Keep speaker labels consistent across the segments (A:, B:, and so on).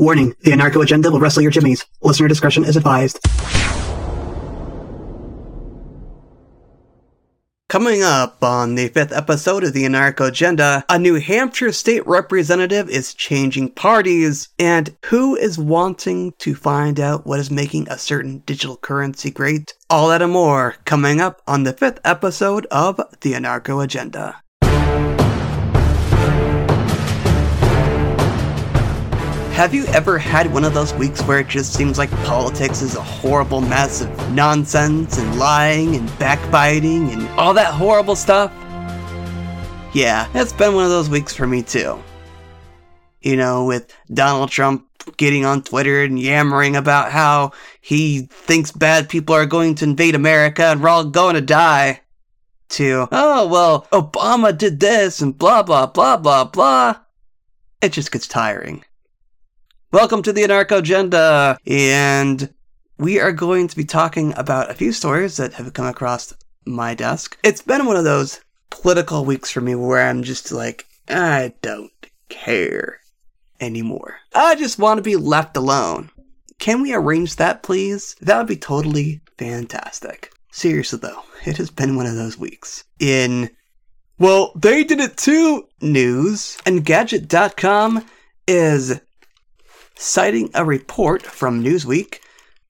A: Warning, the anarcho agenda will wrestle your jimmies. Listener discretion is advised.
B: Coming up on the fifth episode of the Anarcho Agenda, a New Hampshire state representative is changing parties, and who is wanting to find out what is making a certain digital currency great? All that and more coming up on the fifth episode of the Anarcho Agenda. Have you ever had one of those weeks where it just seems like politics is a horrible mess of nonsense and lying and backbiting and all that horrible stuff? Yeah, it's been one of those weeks for me too. You know, with Donald Trump getting on Twitter and yammering about how he thinks bad people are going to invade America and we're all going to die. To, oh, well, Obama did this and blah, blah, blah, blah, blah. It just gets tiring. Welcome to the Anarcho Agenda, and we are going to be talking about a few stories that have come across my desk. It's been one of those political weeks for me where I'm just like, I don't care anymore. I just want to be left alone. Can we arrange that, please? That would be totally fantastic. Seriously, though, it has been one of those weeks. In, well, they did it too news, Engadget.com is citing a report from Newsweek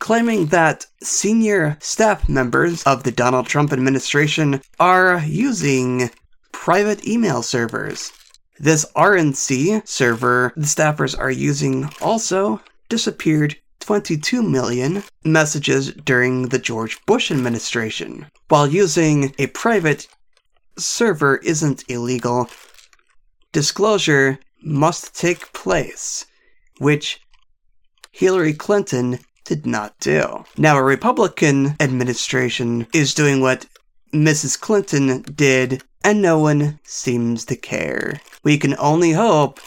B: claiming that senior staff members of the Donald Trump administration are using private email servers. This RNC server the staffers are using also disappeared 22 million messages during the George Bush administration. While using a private server isn't illegal, disclosure must take place which Hillary Clinton did not do. Now, a Republican administration is doing what Mrs. Clinton did, and no one seems to care. We can only hope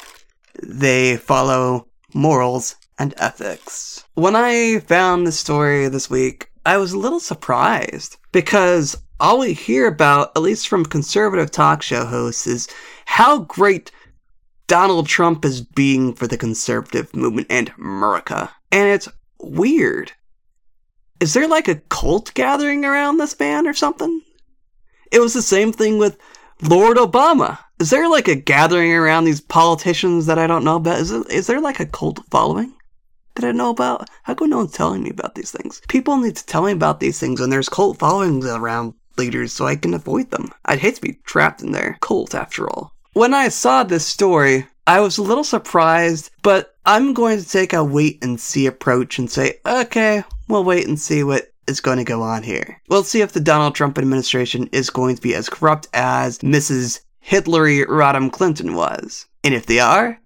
B: they follow morals and ethics. When I found the story this week, I was a little surprised because all we hear about, at least from conservative talk show hosts, is how great Donald Trump is being for the conservative movement and America. And it's weird. Is there like a cult gathering around this man or something? It was the same thing with Lord Obama. Is there like a gathering around these politicians that I don't know about? Is, it, is there like a cult following that I know about? How come no one's telling me about these things? People need to tell me about these things when there's cult followings around leaders so I can avoid them. I'd hate to be trapped in their cult after all. When I saw this story, I was a little surprised, but I'm going to take a wait and see approach and say, okay, we'll wait and see what is going to go on here. We'll see if the Donald Trump administration is going to be as corrupt as Mrs. Hitlery Rodham Clinton was. And if they are,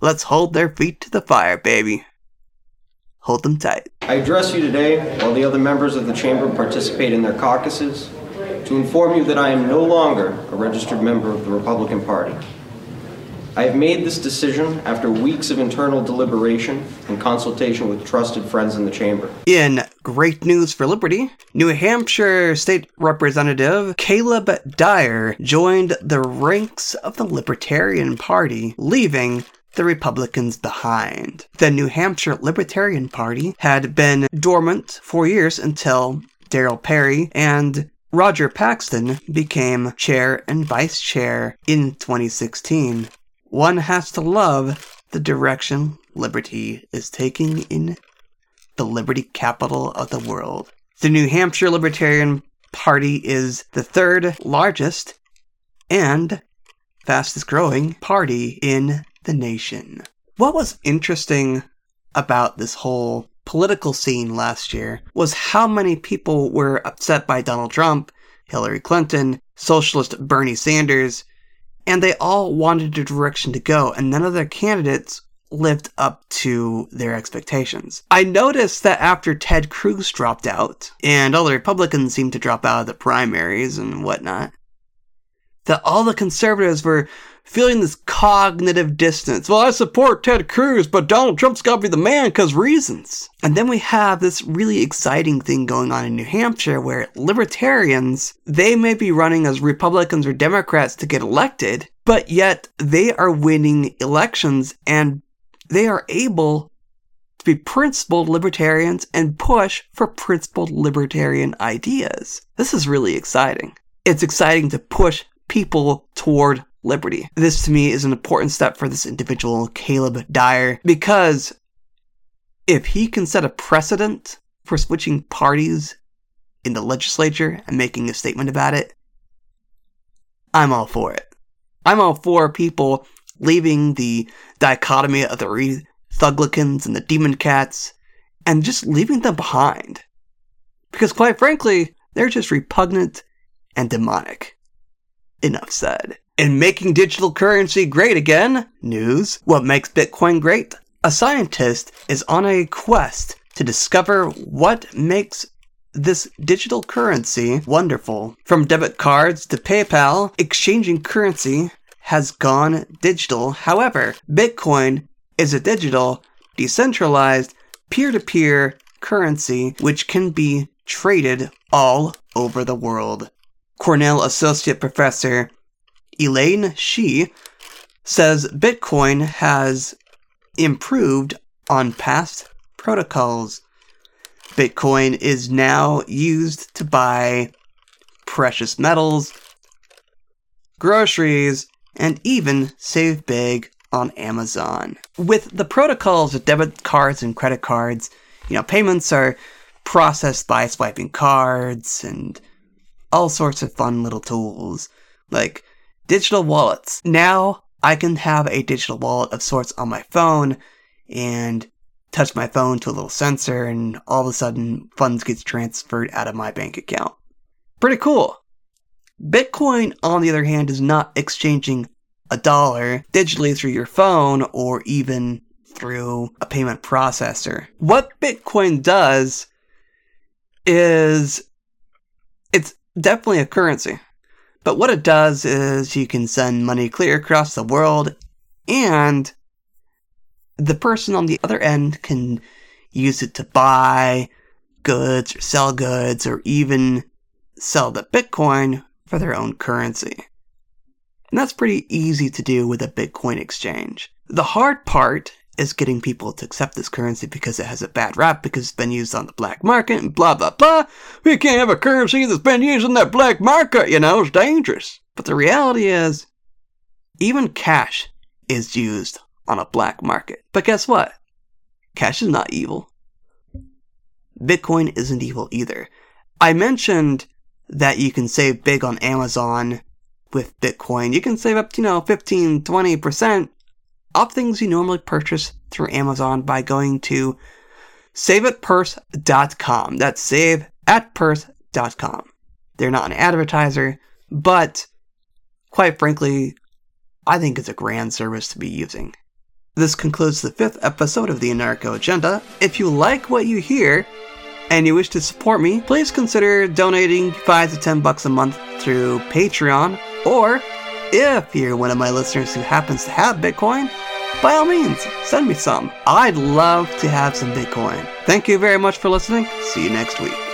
B: let's hold their feet to the fire, baby. Hold them tight.
C: I address you today while the other members of the chamber participate in their caucuses to inform you that I am no longer a registered member of the Republican Party. I have made this decision after weeks of internal deliberation and consultation with trusted friends in the chamber.
B: In great news for liberty, New Hampshire State Representative Caleb Dyer joined the ranks of the Libertarian Party, leaving the Republicans behind. The New Hampshire Libertarian Party had been dormant for years until Darryl Perry and Roger Paxton became chair and vice chair in 2016. One has to love the direction liberty is taking in the liberty capital of the world. The New Hampshire Libertarian Party is the third largest and fastest growing party in the nation. What was interesting about this whole political scene last year was how many people were upset by Donald Trump, Hillary Clinton, socialist Bernie Sanders, and they all wanted a direction to go, and none of their candidates lived up to their expectations. I noticed that after Ted Cruz dropped out, and all the Republicans seemed to drop out of the primaries and whatnot, that all the conservatives were feeling this cognitive distance. Well, I support Ted Cruz, but Donald Trump's got to be the man because reasons. And then we have this really exciting thing going on in New Hampshire where libertarians, they may be running as Republicans or Democrats to get elected, but yet they are winning elections and they are able to be principled libertarians and push for principled libertarian ideas. This is really exciting. It's exciting to push people toward liberty. This to me is an important step for this individual, Caleb Dyer, because if he can set a precedent for switching parties in the legislature and making a statement about it, I'm all for it. I'm all for people leaving the dichotomy of the re- Thuglicans and the Demon Cats and just leaving them behind. Because quite frankly, they're just repugnant and demonic. Enough said. In making digital currency great again, news, what makes Bitcoin great? A scientist is on a quest to discover what makes this digital currency wonderful. From debit cards to PayPal, exchanging currency has gone digital. However, Bitcoin is a digital, decentralized, peer to peer currency which can be traded all over the world. Cornell Associate Professor Elaine Shi says Bitcoin has improved on past protocols. Bitcoin is now used to buy precious metals, groceries, and even save big on Amazon. With the protocols of debit cards and credit cards, you know, payments are processed by swiping cards and all sorts of fun little tools like digital wallets. Now I can have a digital wallet of sorts on my phone and touch my phone to a little sensor and all of a sudden funds gets transferred out of my bank account. Pretty cool. Bitcoin, on the other hand, is not exchanging a dollar digitally through your phone or even through a payment processor. What Bitcoin does is definitely a currency. But what it does is you can send money clear across the world and the person on the other end can use it to buy goods or sell goods or even sell the Bitcoin for their own currency. And that's pretty easy to do with a Bitcoin exchange. The hard part is getting people to accept this currency because it has a bad rap because it's been used on the black market and blah blah blah. We can't have a currency that's been used in that black market, you know, it's dangerous. But the reality is, even cash is used on a black market. But guess what? Cash is not evil. Bitcoin isn't evil either. I mentioned that you can save big on Amazon with Bitcoin. You can save up to, you know, 15, 20% of things you normally purchase through Amazon by going to saveatpurse.com. That's save at purse.com. They're not an advertiser, but quite frankly, I think it's a grand service to be using. This concludes the fifth episode of the Anarcho Agenda. If you like what you hear and you wish to support me, please consider donating 5 to 10 bucks a month through Patreon or if you're one of my listeners who happens to have Bitcoin, by all means, send me some. I'd love to have some Bitcoin. Thank you very much for listening. See you next week.